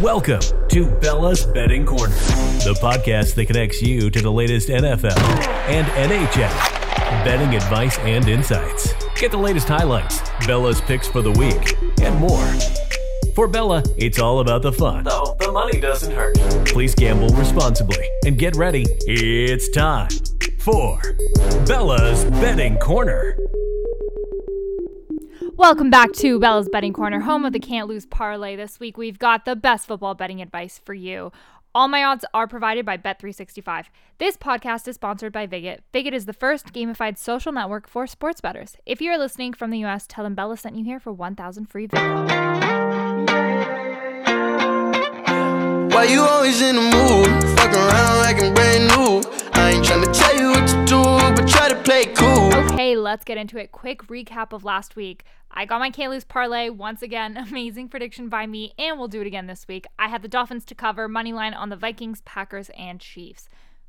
Welcome to Bella's Betting Corner, the podcast that connects you to the latest NFL and NHL betting advice and insights. Get the latest highlights, Bella's picks for the week, and more. For Bella, it's all about the fun, though the money doesn't hurt. Please gamble responsibly and get ready. It's time for Bella's Betting Corner. Welcome back to Bella's Betting Corner, home of the Can't Lose Parlay. This week we've got the best football betting advice for you. All my odds are provided by Bet365. This podcast is sponsored by Viget. Viget is the first gamified social network for sports bettors. If you're listening from the US, tell them Bella sent you here for 1,000 free. Why you always in the mood? Fuck around like I'm brand new. I ain't tryna tell you what to do, try to play cool. Okay, let's get into it. Quick recap of last week. I got my can't lose parlay once again. Amazing prediction by me, and we'll do it again this week. I had the Dolphins to cover money line on the Vikings, Packers, and Chiefs.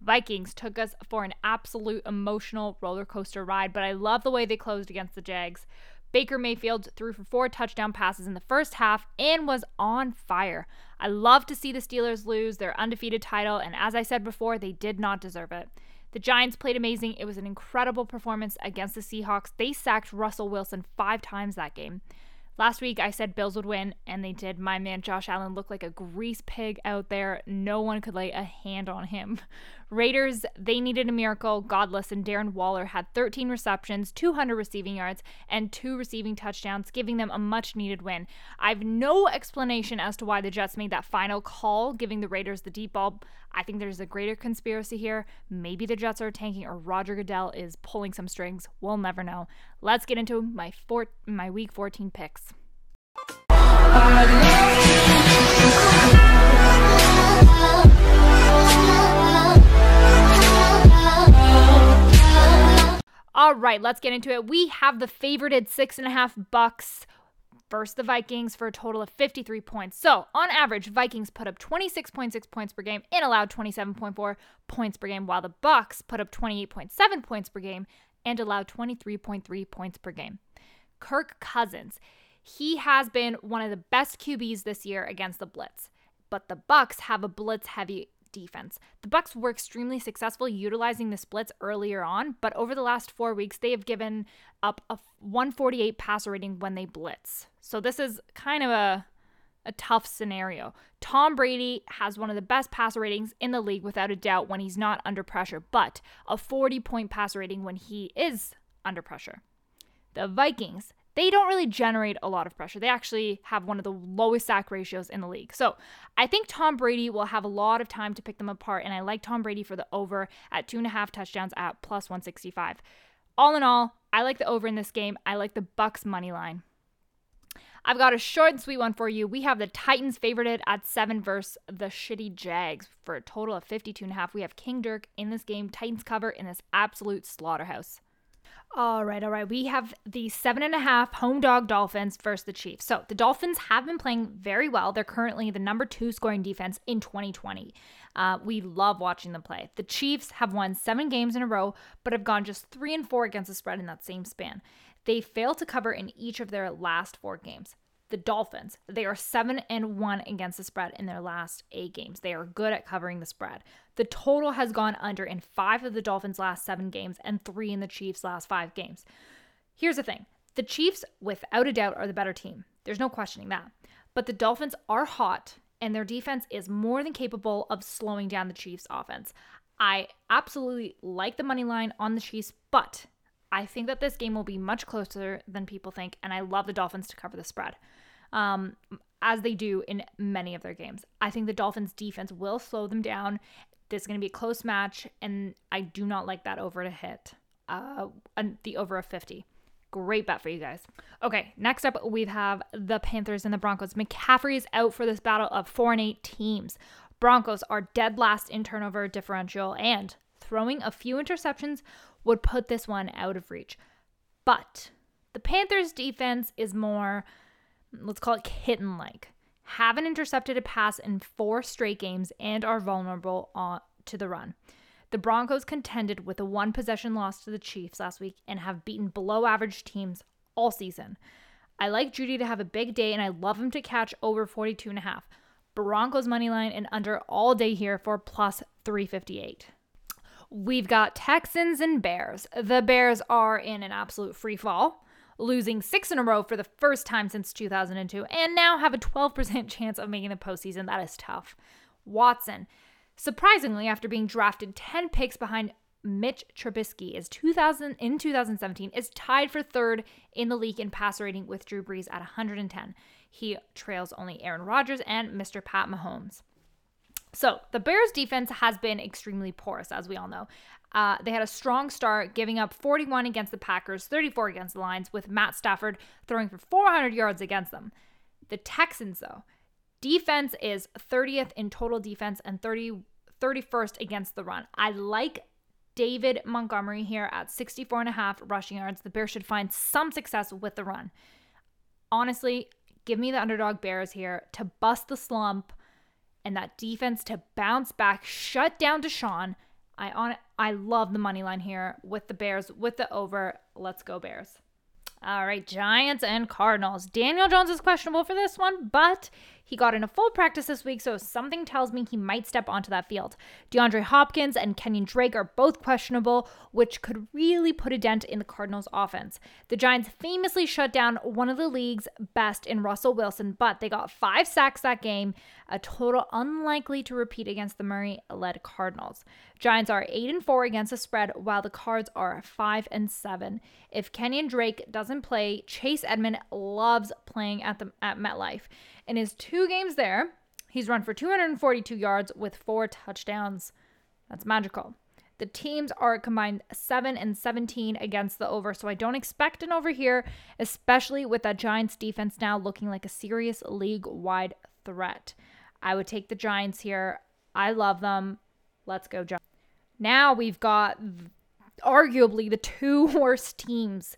Vikings took us for an absolute emotional roller coaster ride, but I love the way they closed against the Jags. Baker Mayfield threw for four touchdown passes in the first half and was on fire. I love to see the Steelers lose their undefeated title, and as I said before, they did not deserve it. The Giants played amazing. It was an incredible performance against the Seahawks. They sacked Russell Wilson five times that game. Last week I said Bills would win, and they did. My man Josh Allen looked like a grease pig out there. No one could lay a hand on him. Raiders, they needed a miracle. Godless and Darren Waller had 13 receptions, 200 receiving yards, and two receiving touchdowns, giving them a much needed win. I have no explanation as to why the Jets made that final call, giving the Raiders the deep ball. I think there's a greater conspiracy here. Maybe the Jets are tanking or Roger Goodell is pulling some strings. We'll never know. Let's get into my four, my week 14 picks. All right, let's get into it. We have the favorited six and a half bucks versus the Vikings for a total of 53 points. So, on average, Vikings put up 26.6 points per game and allowed 27.4 points per game, while the Bucks put up 28.7 points per game and allowed 23.3 points per game. Kirk Cousins, he has been one of the best QBs this year against the blitz, but the Bucks have a blitz heavy defense. The Bucks were extremely successful utilizing the splits earlier on, but over the last 4 weeks they have given up a 148 passer rating when they blitz. So this is kind of a a tough scenario. Tom Brady has one of the best passer ratings in the league without a doubt when he's not under pressure, but a 40 point passer rating when he is under pressure. The Vikings, they don't really generate a lot of pressure. They actually have one of the lowest sack ratios in the league. So I think Tom Brady will have a lot of time to pick them apart, and I like Tom Brady for the over at two and a half touchdowns at plus 165. All in all, I like the over in this game. I like the Bucks money line. I've got a short and sweet one for you. We have the Titans favorited at seven versus the shitty Jags for a total of 52 and a half. We have King Dirk in this game. Titans cover in this absolute slaughterhouse. All right, all right. We have the seven and a half home dog Dolphins versus the Chiefs. So the Dolphins have been playing very well. They're currently the number two scoring defense in 2020. Uh, we love watching them play. The Chiefs have won seven games in a row, but have gone just three and four against the spread in that same span. They failed to cover in each of their last four games. The Dolphins, they are 7 and 1 against the spread in their last 8 games. They are good at covering the spread. The total has gone under in 5 of the Dolphins' last 7 games and 3 in the Chiefs' last 5 games. Here's the thing. The Chiefs without a doubt are the better team. There's no questioning that. But the Dolphins are hot and their defense is more than capable of slowing down the Chiefs' offense. I absolutely like the money line on the Chiefs, but I think that this game will be much closer than people think, and I love the Dolphins to cover the spread, um, as they do in many of their games. I think the Dolphins' defense will slow them down. This is going to be a close match, and I do not like that over to hit uh, the over of 50. Great bet for you guys. Okay, next up we have the Panthers and the Broncos. McCaffrey is out for this battle of four and eight teams. Broncos are dead last in turnover differential and throwing a few interceptions would put this one out of reach. But the Panthers defense is more, let's call it kitten like. Haven't intercepted a pass in four straight games and are vulnerable on, to the run. The Broncos contended with a one possession loss to the Chiefs last week and have beaten below average teams all season. I like Jeudy to have a big day and I love him to catch over 42 and a half. Broncos money line and under all day here for plus 358. We've got Texans and Bears. The Bears are in an absolute free fall, losing six in a row for the first time since 2002, and now have a 12% chance of making the postseason. That is tough. Watson, surprisingly, after being drafted 10 picks behind Mitch Trubisky is 2000 in 2017 is tied for third in the league in passer rating with Drew Brees at 110. He trails only Aaron Rodgers and Mr. Pat Mahomes. So the Bears defense has been extremely porous, as we all know. Uh, they had a strong start, giving up 41 against the Packers, 34 against the Lions, with Matt Stafford throwing for 400 yards against them. The Texans, though, defense is 30th in total defense and 30, 31st against the run. I like David Montgomery here at 64 and a half rushing yards. The Bears should find some success with the run. Honestly, give me the underdog Bears here to bust the slump and that defense to bounce back, shut down Deshaun. I on I love the money line here with the Bears with the over. Let's go Bears. All right, Giants and Cardinals. Daniel Jones is questionable for this one, but he got in a full practice this week, so something tells me he might step onto that field. DeAndre Hopkins and Kenyon Drake are both questionable, which could really put a dent in the Cardinals' offense. The Giants famously shut down one of the league's best in Russell Wilson, but they got five sacks that game, a total unlikely to repeat against the Murray led Cardinals. Giants are 8 and 4 against the spread, while the Cards are 5 and 7. If Kenyon Drake doesn't play, Chase Edmond loves playing at the at MetLife. In his two games there, he's run for 242 yards with four touchdowns. That's magical. The teams are combined 7 and 17 against the over, so I don't expect an over here, especially with that Giants defense now looking like a serious league wide threat. I would take the Giants here. I love them. Let's go, Giants. Now we've got arguably the two worst teams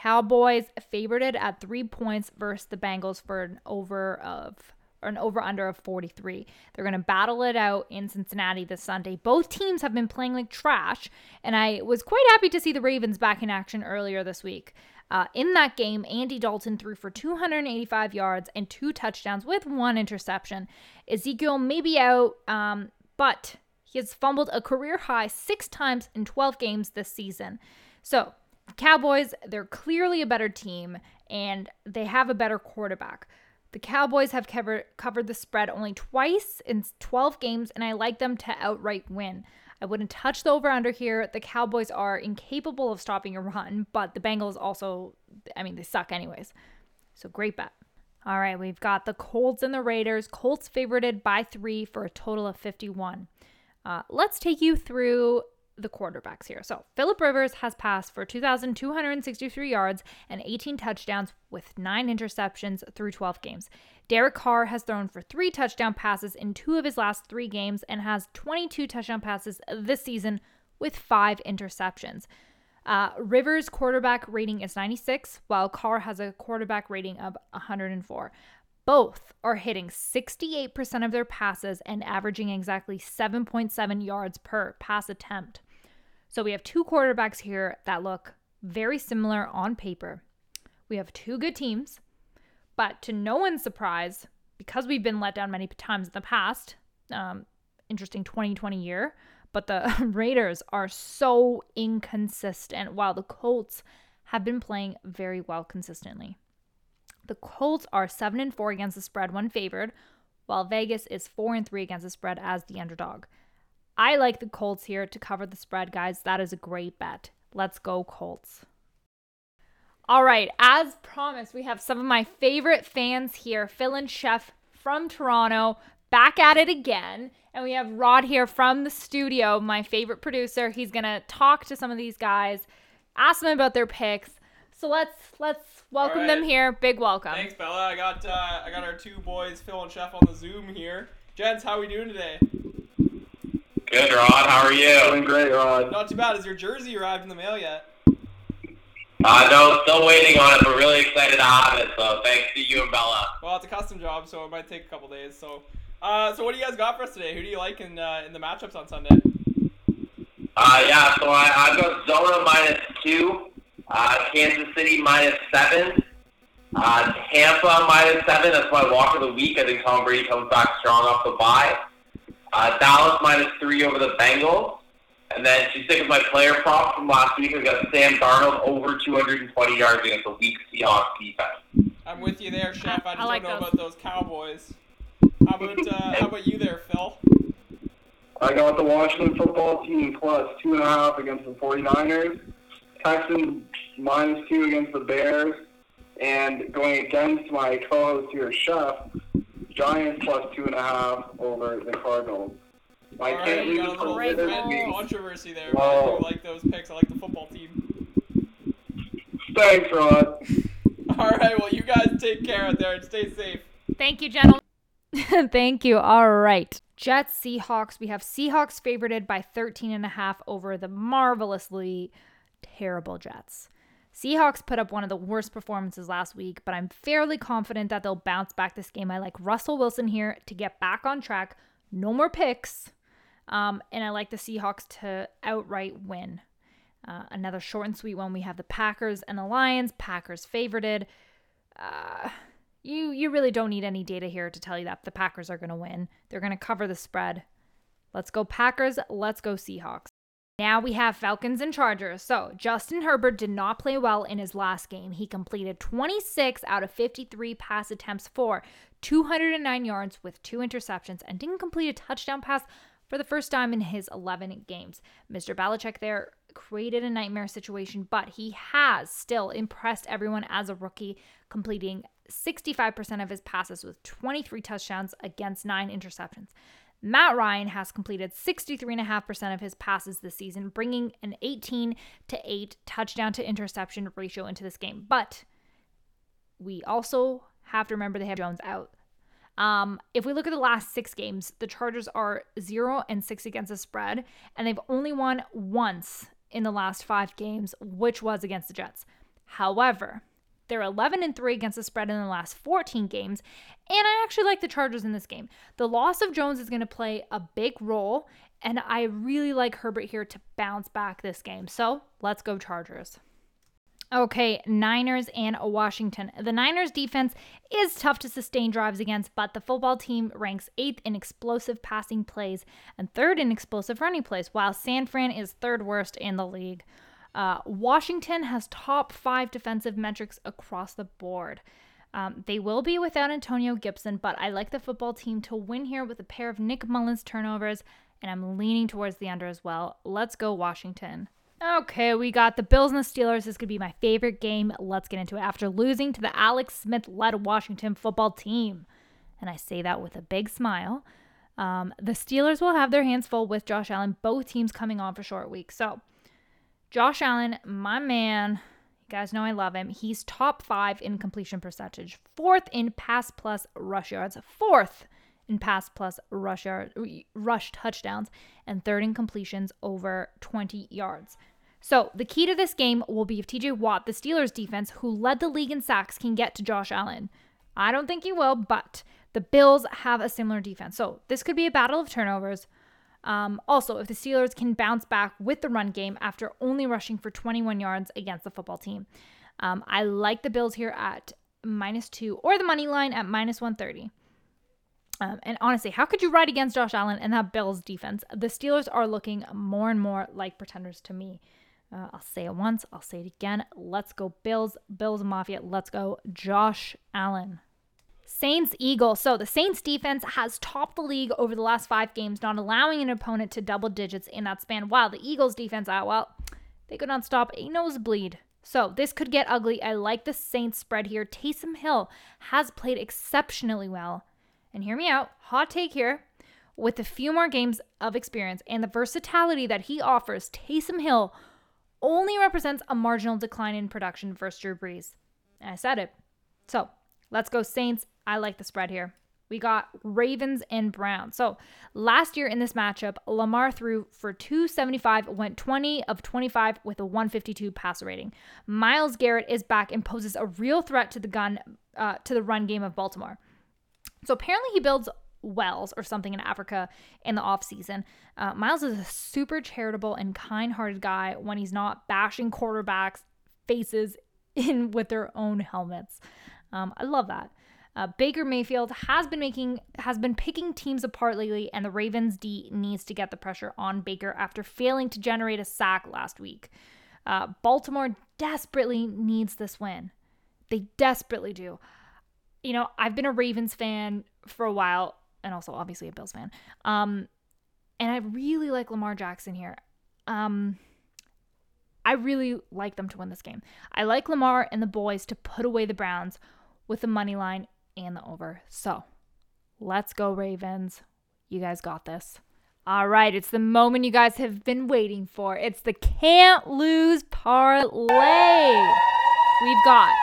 Cowboys favorited at three points versus the Bengals for an over of or an over under of 43. They're going to battle it out in Cincinnati this Sunday. Both teams have been playing like trash, and I was quite happy to see the Ravens back in action earlier this week. Uh, in that game, Andy Dalton threw for 285 yards and two touchdowns with one interception. Ezekiel may be out, um, but he has fumbled a career high six times in 12 games this season. So Cowboys, they're clearly a better team and they have a better quarterback. The Cowboys have covered the spread only twice in 12 games and I like them to outright win. I wouldn't touch the over under here. The Cowboys are incapable of stopping a run, but the Bengals also I mean they suck anyways. So great bet. All right, we've got the Colts and the Raiders. Colts favorited by 3 for a total of 51. Uh, let's take you through the quarterbacks here. So Philip Rivers has passed for 2,263 yards and 18 touchdowns with nine interceptions through 12 games. Derek Carr has thrown for three touchdown passes in two of his last three games and has 22 touchdown passes this season with five interceptions. Uh, Rivers' quarterback rating is 96, while Carr has a quarterback rating of 104. Both are hitting 68% of their passes and averaging exactly 7.7 yards per pass attempt. So we have two quarterbacks here that look very similar on paper. We have two good teams, but to no one's surprise, because we've been let down many times in the past, um, interesting 2020 year, but the Raiders are so inconsistent while the Colts have been playing very well consistently. The Colts are 7 and 4 against the spread when favored, while Vegas is 4 and 3 against the spread as the underdog. I like the Colts here to cover the spread, guys. That is a great bet. Let's go, Colts. All right, as promised, we have some of my favorite fans here Phil and Chef from Toronto back at it again. And we have Rod here from the studio, my favorite producer. He's going to talk to some of these guys, ask them about their picks. So let's let's welcome right. them here. Big welcome. Thanks, Bella. I got uh, I got our two boys, Phil and Chef, on the Zoom here. Gents, how are we doing today? Good, Rod. How are you? Doing great, Rod. Not too bad. Has your jersey arrived in the mail yet? Uh, no, still waiting on it, but really excited to have it. So thanks to you and Bella. Well, it's a custom job, so it might take a couple days. So, uh, so what do you guys got for us today? Who do you like in uh, in the matchups on Sunday? Uh, yeah, so I I got Zona minus two, uh, Kansas City minus seven, Uh, Tampa minus seven. That's my walk of the week. I think Tom Brady comes back strong off the bye. Uh, Dallas minus three over the Bengals. And then to stick with my player prop from last week, we got Sam Darnold over 220 yards against the weak Seahawks defense. I'm with you there, Chef. I I just like don't know those. about those Cowboys. How about uh, how about you there, Phil? I got the Washington football team plus two and a half against the 49ers. Texans minus two against the Bears. And going against my co-host here, Chef, Giants plus two and a half over the Cardinals. I All right, can't you leave got a little for Great this week. controversy there. but I do like those picks. I like the football team. Thanks, Rod. All right, well, you guys take care out there and stay safe. Thank you, gentlemen. Thank you. All right. Jets, Seahawks. We have Seahawks favorited by 13 and a half over the marvelously terrible Jets. Seahawks put up one of the worst performances last week, but I'm fairly confident that they'll bounce back this game. I like Russell Wilson here to get back on track. No more picks. Um, and I like the Seahawks to outright win. Uh, another short and sweet one. We have the Packers and the Lions. Packers favorited. Uh, you you really don't need any data here to tell you that the Packers are going to win. They're going to cover the spread. Let's go Packers. Let's go Seahawks. Now we have Falcons and Chargers. So, Justin Herbert did not play well in his last game. He completed 26 out of 53 pass attempts for 209 yards with two interceptions and didn't complete a touchdown pass for the first time in his 11 games. Mr. Belichick there created a nightmare situation, but he has still impressed everyone as a rookie, completing 65% of his passes with 23 touchdowns against nine interceptions. Matt Ryan has completed 63.5% of his passes this season, bringing an 18 to 8 touchdown to interception ratio into this game. But we also have to remember they have Jones out. Um, if we look at the last six games, the Chargers are 0 and 6 against the spread, and they've only won once in the last five games, which was against the Jets. However, they're 11 and 3 against the spread in the last 14 games, and I actually like the Chargers in this game. The loss of Jones is going to play a big role, and I really like Herbert here to bounce back this game. So let's go, Chargers. Okay, Niners and Washington. The Niners defense is tough to sustain drives against, but the football team ranks eighth in explosive passing plays and third in explosive running plays, while San Fran is third worst in the league. Uh, Washington has top five defensive metrics across the board. Um, they will be without Antonio Gibson, but I like the football team to win here with a pair of Nick Mullens turnovers, and I'm leaning towards the under as well. Let's go, Washington. Okay, we got the Bills and the Steelers. This could be my favorite game. Let's get into it. After losing to the Alex Smith led Washington football team, and I say that with a big smile, um, the Steelers will have their hands full with Josh Allen, both teams coming on for short weeks. So, Josh Allen, my man, you guys know I love him. He's top five in completion percentage, fourth in pass plus rush yards, fourth in pass plus rush yard, rush touchdowns, and third in completions over 20 yards. So the key to this game will be if TJ Watt, the Steelers defense, who led the league in sacks, can get to Josh Allen. I don't think he will, but the Bills have a similar defense. So this could be a battle of turnovers. Um, also, if the Steelers can bounce back with the run game after only rushing for 21 yards against the football team, um, I like the Bills here at minus two or the money line at minus 130. Um, and honestly, how could you ride against Josh Allen and that Bills defense? The Steelers are looking more and more like pretenders to me. Uh, I'll say it once, I'll say it again. Let's go, Bills, Bills Mafia. Let's go, Josh Allen. Saints Eagles. So the Saints defense has topped the league over the last five games, not allowing an opponent to double digits in that span. While the Eagles defense, uh, well, they could not stop a nosebleed. So this could get ugly. I like the Saints spread here. Taysom Hill has played exceptionally well. And hear me out, hot take here. With a few more games of experience and the versatility that he offers, Taysom Hill only represents a marginal decline in production versus Drew Brees. And I said it. So let's go Saints. I like the spread here. We got Ravens and Browns. So last year in this matchup, Lamar threw for 275, went 20 of 25 with a 152 passer rating. Myles Garrett is back and poses a real threat to the gun uh, to the run game of Baltimore. So apparently he builds wells or something in Africa in the off season. Uh, Myles is a super charitable and kind-hearted guy when he's not bashing quarterbacks' faces in with their own helmets. Um, I love that. Uh, Baker Mayfield has been making has been picking teams apart lately, and the Ravens D needs to get the pressure on Baker after failing to generate a sack last week. Uh, Baltimore desperately needs this win. They desperately do. You know, I've been a Ravens fan for a while, and also obviously a Bills fan. Um, and I really like Lamar Jackson here. Um, I really like them to win this game. I like Lamar and the boys to put away the Browns with the money line and the over. So let's go, Ravens. You guys got this. All right, it's the moment you guys have been waiting for. It's the can't lose parlay. We've got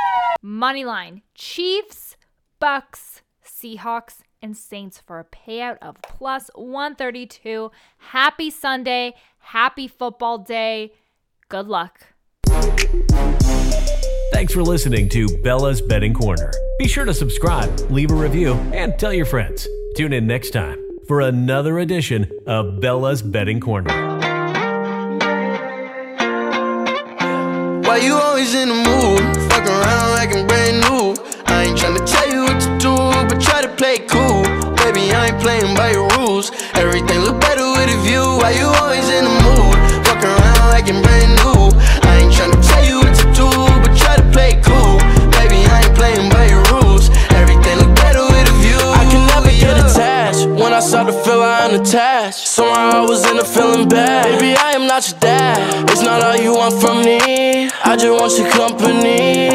money line Chiefs, Bucks, Seahawks, and Saints for a payout of plus 132. Happy Sunday. Happy football day. Good luck. Thanks for listening to Bella's Betting Corner. Be sure to subscribe, leave a review, and tell your friends. Tune in next time for another edition of Bella's Betting Corner. Why you always in the mood? Fuck around like I'm brand new. I ain't tryna tell you what to do, but try to play cool. Baby, I ain't playing by your rules. Everything look better with a view. Why you always in the mood? Fuck around like I'm brand new. I your dad. It's not all you want from me. I just want your company.